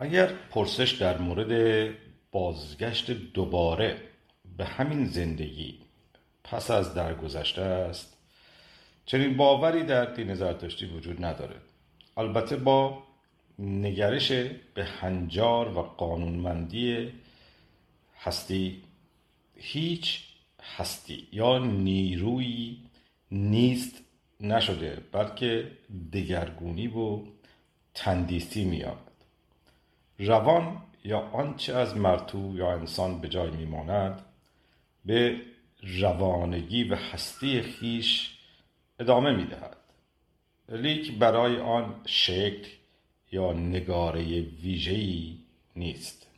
اگر پرسش در مورد بازگشت دوباره به همین زندگی پس از درگذشته است چنین باوری در دین زرتشتی وجود نداره. البته با نگرش به هنجار و قانونمندی هستی هیچ هستی یا نیروی نیست نشده بلکه دگرگونی و تندیسی مییابد روان یا آنچه از مرتو یا انسان به جای میماند به روانگی و هستی خیش ادامه می‌دهد. لیک برای آن شکل یا نگاره ویژه‌ای نیست.